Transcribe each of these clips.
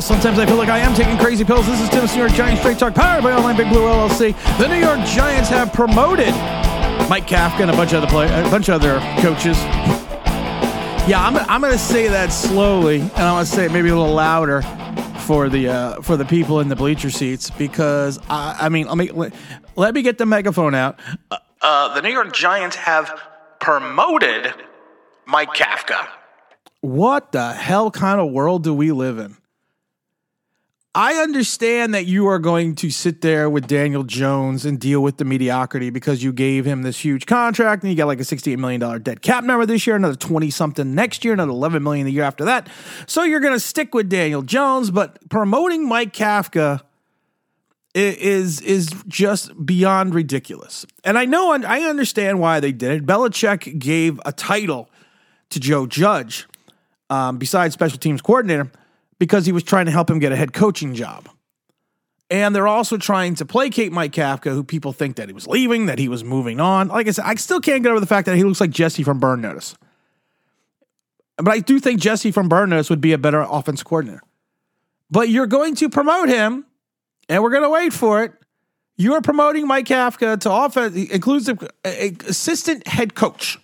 Sometimes I feel like I am taking crazy pills. This is Tim's New York Giants Straight Talk, powered by Online Big Blue LLC. The New York Giants have promoted Mike Kafka and a bunch of other play, a bunch of other coaches. Yeah, I'm, I'm going to say that slowly, and I'm going to say it maybe a little louder for the uh, for the people in the bleacher seats because I, I mean, let me let, let me get the megaphone out. Uh, uh, the New York Giants have promoted Mike Kafka. What the hell kind of world do we live in? I understand that you are going to sit there with Daniel Jones and deal with the mediocrity because you gave him this huge contract and you got like a $68 million dead cap number this year, another 20 something next year, another 11 million the year after that. So you're going to stick with Daniel Jones, but promoting Mike Kafka is is just beyond ridiculous. And I know I understand why they did it. Belichick gave a title to Joe Judge um, besides special teams coordinator because he was trying to help him get a head coaching job. And they're also trying to placate Mike Kafka, who people think that he was leaving, that he was moving on. Like I said, I still can't get over the fact that he looks like Jesse from Burn Notice. But I do think Jesse from Burn Notice would be a better offense coordinator. But you're going to promote him, and we're going to wait for it. You are promoting Mike Kafka to offense, inclusive uh, assistant head coach.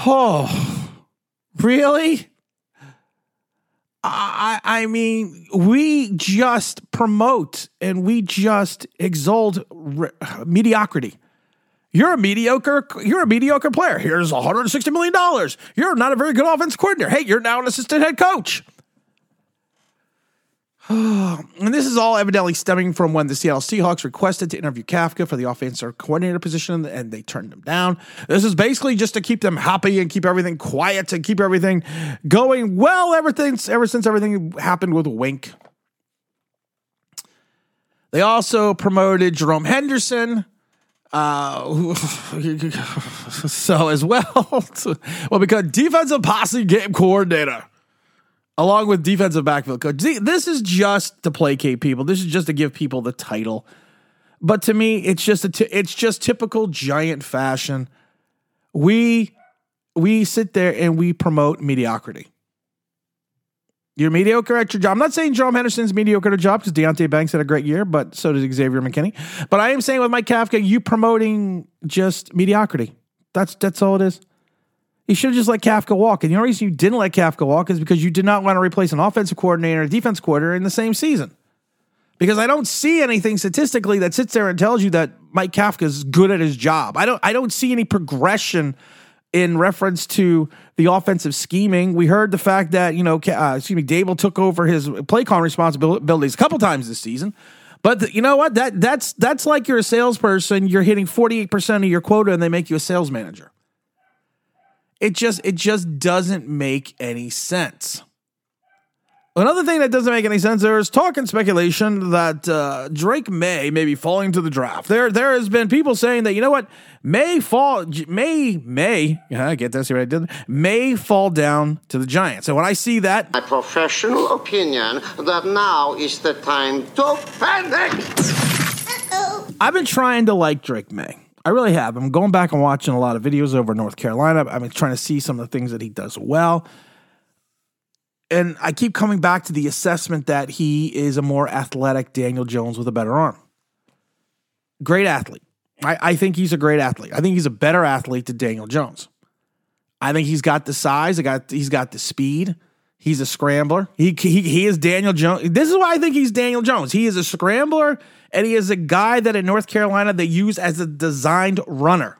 Oh, really? I, I mean, we just promote and we just exalt re- mediocrity. You're a mediocre. You're a mediocre player. Here's 160 million dollars. You're not a very good offense coordinator. Hey, you're now an assistant head coach. and this is all evidently stemming from when the Seattle Seahawks requested to interview Kafka for the offensive coordinator position and they turned him down. This is basically just to keep them happy and keep everything quiet and keep everything going well everything ever since everything happened with Wink. They also promoted Jerome Henderson. Uh, so as well, well, because defensive passing game coordinator along with defensive backfield coach. This is just to placate people. This is just to give people the title. But to me, it's just a t- it's just typical giant fashion. We we sit there and we promote mediocrity. You're mediocre at your job. I'm not saying Jerome Henderson's mediocre at a job because Deonte Banks had a great year, but so did Xavier McKinney. But I am saying with Mike Kafka, you promoting just mediocrity. That's that's all it is. You should have just let Kafka walk. And the only reason you didn't let Kafka walk is because you did not want to replace an offensive coordinator and a defense coordinator in the same season. Because I don't see anything statistically that sits there and tells you that Mike Kafka is good at his job. I don't I don't see any progression in reference to the offensive scheming. We heard the fact that, you know, uh, excuse me, Daboll took over his play call responsibilities a couple times this season. But the, you know what? That that's that's like you're a salesperson, you're hitting 48% of your quota and they make you a sales manager. It just it just doesn't make any sense. Another thing that doesn't make any sense there is talk and speculation that uh, Drake Maye may be falling to the draft. There, there has been people saying that you know what may fall, may may yeah, I get this. See what I did? May fall down to the Giants. And when I see that, my professional opinion that now is the time to panic. I've been trying to like Drake Maye. I really have. I'm going back and watching a lot of videos over North Carolina. I'm trying to see some of the things that he does well. And I keep coming back to the assessment that he is a more athletic Daniel Jones with a better arm. Great athlete. I, I think he's a great athlete. I think he's a better athlete than Daniel Jones. I think he's got the size. I got he's got the speed. He's a scrambler. He, he he is Daniel Jones. This is why I think he's Daniel Jones. He is a scrambler and he is a guy that in North Carolina they use as a designed runner.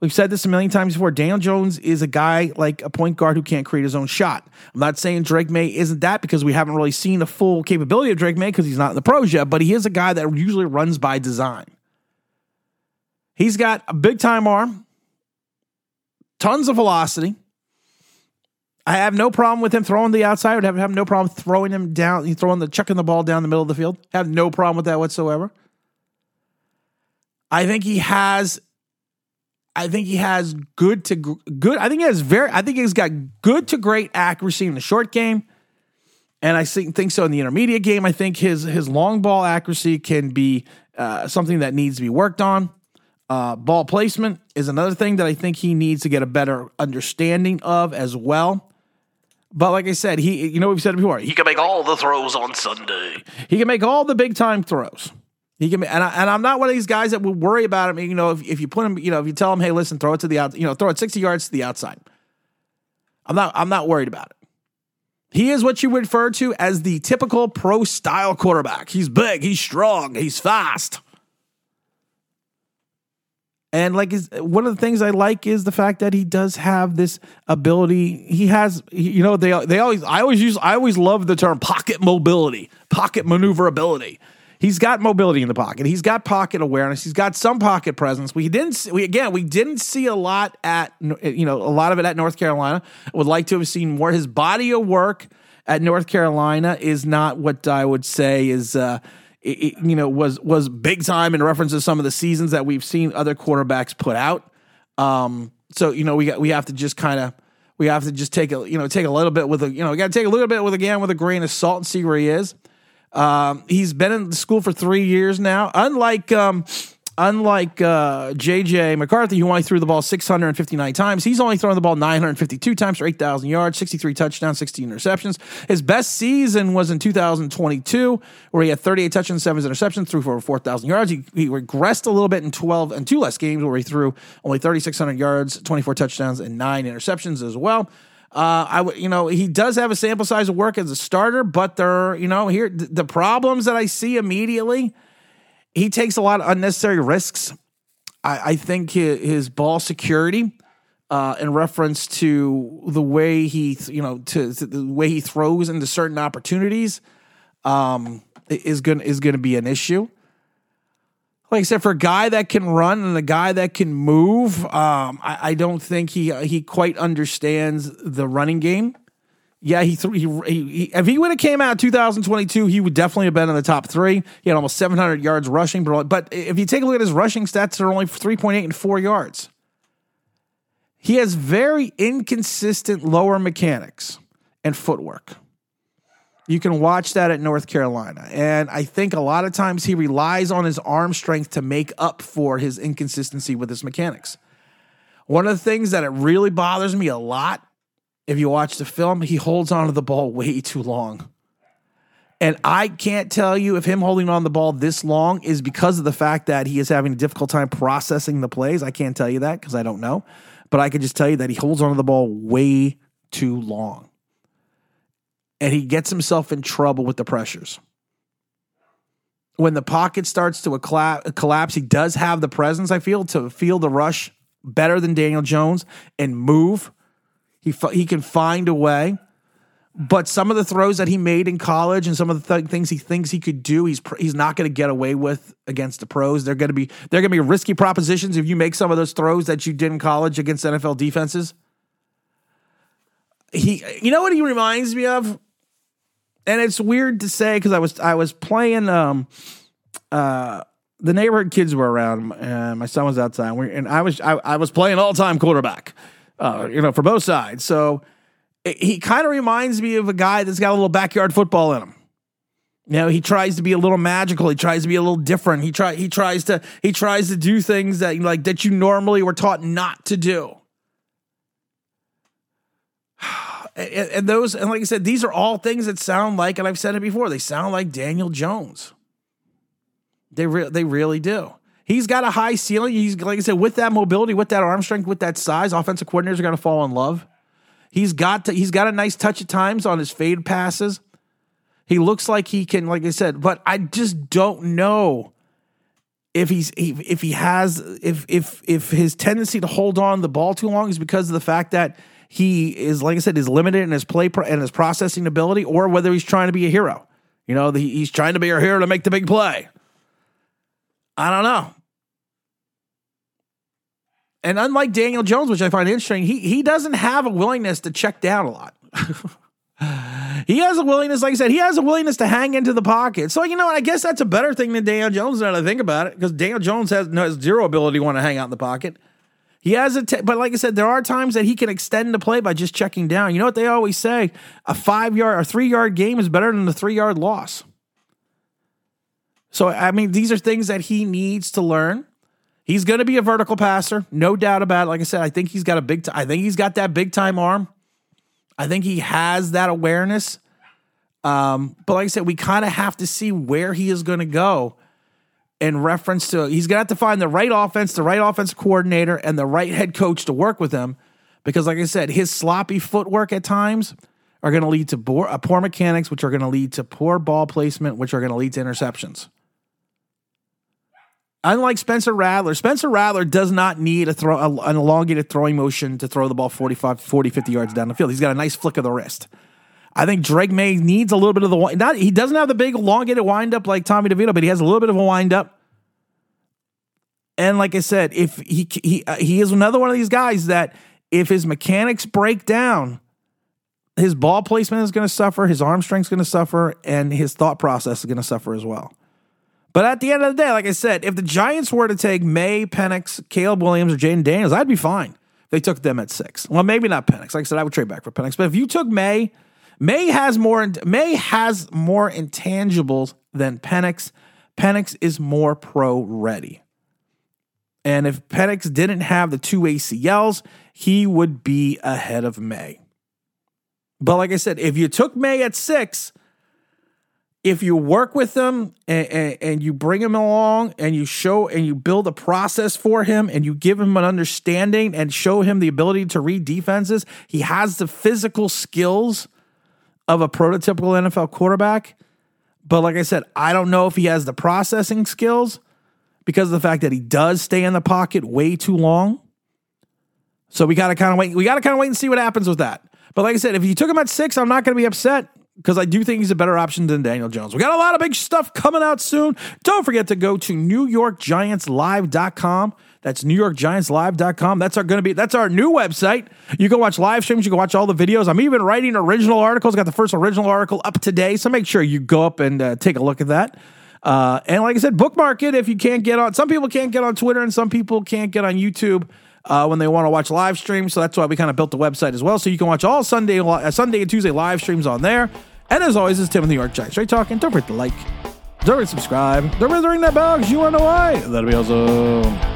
We've said this a million times before. Daniel Jones is a guy like a point guard who can't create his own shot. I'm not saying Drake Maye isn't that because we haven't really seen the full capability of Drake Maye because he's not in the pros yet, but he is a guy that usually runs by design. He's got a big time arm, tons of velocity. I have no problem with him throwing the outside. I would have, have no problem throwing him down, throwing the chucking the ball down the middle of the field. Have no problem with that whatsoever. I think he has. I think he has good to good. I think he has very. I think he's got good to great accuracy in the short game, and I think so in the intermediate game. I think his his long ball accuracy can be uh, something that needs to be worked on. Uh, ball placement is another thing that I think he needs to get a better understanding of as well. But like I said, he you know we've said it before. He can make all the throws on Sunday. He can make all the big time throws. He can, and, I, and I'm not one of these guys that would worry about him. You know, if, if you put him, you know, if you tell him, hey, listen, throw it to the out, you know, throw it 60 yards to the outside. I'm not, I'm not worried about it. He is what you would refer to as the typical pro style quarterback. He's big, he's strong, he's fast. And like is one of the things I like is the fact that he does have this ability. He has, you know, they they always I always use I always love the term pocket mobility, pocket maneuverability. He's got mobility in the pocket. He's got pocket awareness. He's got some pocket presence. We didn't we again we didn't see a lot at you know a lot of it at North Carolina. I would like to have seen more. His body of work at North Carolina is not what I would say is. Uh, it, you know, was was big time in reference to some of the seasons that we've seen other quarterbacks put out. Um, so you know, we got, we have to just kind of we have to just take a you know take a little bit with a you know we got to take a little bit with again with a grain of salt and see where he is. Um, he's been in school for three years now. Unlike um, unlike uh, JJ McCarthy, who only threw the ball 659 times, he's only thrown the ball 952 times for 8,000 yards, 63 touchdowns, 16 interceptions. His best season was in 2022, where he had 38 touchdowns, seven interceptions, threw for over 4,000 yards. He, he regressed a little bit in 12 and two less games, where he threw only 3,600 yards, 24 touchdowns, and nine interceptions as well. Uh, I you know he does have a sample size of work as a starter, but there you know here the problems that I see immediately he takes a lot of unnecessary risks. I, I think his, his, ball security, uh, in reference to the way he, you know, to, to, the way he throws into certain opportunities, um, is going is going to be an issue. Like I said, for a guy that can run and a guy that can move, um, I, I don't think he he quite understands the running game. Yeah, he, he, he, if he would have came out 2022, he would definitely have been in the top three. He had almost 700 yards rushing, but if you take a look at his rushing stats, they're only 3.8 and four yards. He has very inconsistent lower mechanics and footwork. You can watch that at North Carolina. And I think a lot of times he relies on his arm strength to make up for his inconsistency with his mechanics. One of the things that it really bothers me a lot if you watch the film, he holds onto the ball way too long. And I can't tell you if him holding on the ball this long is because of the fact that he is having a difficult time processing the plays. I can't tell you that because I don't know. But I can just tell you that he holds onto the ball way too long. And he gets himself in trouble with the pressures. When the pocket starts to collapse, he does have the presence, I feel, to feel the rush better than Daniel Jones and move he he can find a way. But some of the throws that he made in college and some of the th- things he thinks he could do, he's pr- he's not going to get away with against the pros. They're going to be they're going to be risky propositions if you make some of those throws that you did in college against NFL defenses. He, you know what he reminds me of, and it's weird to say because I was I was playing um uh the neighborhood kids were around and my son was outside and, and I was I, I was playing all time quarterback uh, you know, for both sides. So he kind of reminds me of a guy that's got a little backyard football in him. You know, he tries to be a little magical. He tries to be a little different. He try he tries to he tries to do things that like that you normally were taught not to do. And, and those and like I said, these are all things that sound like, and I've said it before, they sound like Daniel Jones. They re- they really do. He's got a high ceiling. He's like I said, with that mobility, with that arm strength, with that size, offensive coordinators are going to fall in love. He's got to, he's got a nice touch at times on his fade passes. He looks like he can, like I said, but I just don't know if he's if he has if if if his tendency to hold on the ball too long is because of the fact that he is, like I said, is limited in his play pro- and his processing ability, or whether he's trying to be a hero. You know, the, he's trying to be a hero to make the big play. I don't know. And unlike Daniel Jones, which I find interesting, he he doesn't have a willingness to check down a lot. he has a willingness, like I said, he has a willingness to hang into the pocket. So you know? I guess that's a better thing than Daniel Jones. Now that I think about it, because Daniel Jones has, has zero ability to want to hang out in the pocket. He has a, t- but like I said, there are times that he can extend the play by just checking down. You know what they always say? A five yard or three yard game is better than a three yard loss. So, I mean, these are things that he needs to learn. He's going to be a vertical passer, no doubt about it. Like I said, I think he's got a big. T- I think he's got that big time arm. I think he has that awareness. Um, but like I said, we kind of have to see where he is going to go in reference to he's going to have to find the right offense, the right offensive coordinator, and the right head coach to work with him. Because, like I said, his sloppy footwork at times are going to lead to poor, uh, poor mechanics, which are going to lead to poor ball placement, which are going to lead to interceptions. Unlike Spencer Rattler, Spencer Rattler does not need a throw, a, an elongated throwing motion to throw the ball 45, 40, 50 yards down the field. He's got a nice flick of the wrist. I think Drake Maye needs a little bit of the not he doesn't have the big elongated windup like Tommy DeVito, but he has a little bit of a windup. And like I said, if he he uh, he is another one of these guys that if his mechanics break down, his ball placement is going to suffer, his arm strength is going to suffer, and his thought process is going to suffer as well. But at the end of the day, like I said, if the Giants were to take Maye, Penix, Caleb Williams, or Jayden Daniels, I'd be fine. They took them at six. Well, maybe not Penix. Like I said, I would trade back for Penix. But if you took Maye, Maye has more. Maye has more intangibles than Penix. Penix is more pro ready. And if Penix didn't have the two ACLs, he would be ahead of Maye. But like I said, if you took Maye at six, if you work with him and, and, and, you bring him along and you show and you build a process for him and you give him an understanding and show him the ability to read defenses, he has the physical skills of a prototypical NFL quarterback. But like I said, I don't know if he has the processing skills because of the fact that he does stay in the pocket way too long. So we got to kind of wait. We got to kind of wait and see what happens with that. But like I said, if you took him at six, I'm not going to be upset because I do think he's a better option than Daniel Jones. We got a lot of big stuff coming out soon. Don't forget to go to NewYorkGiantsLive.com. That's NewYorkGiantsLive.com. That's our going to be that's our new website. You can watch live streams. You can watch all the videos. I'm even writing original articles. Got the first original article up today, so make sure you go up and uh, take a look at that. Uh, and like I said, bookmark it if you can't get on. Some people can't get on Twitter, and some people can't get on YouTube uh, when they want to watch live streams. So that's why we kind of built the website as well. So you can watch all Sunday, uh, Sunday and Tuesday live streams on there. And as always, it's Tim with New York Giants. Straight talking. Don't forget to like. Don't forget to subscribe. Don't forget to ring that bell because you want to know why. That'll be awesome.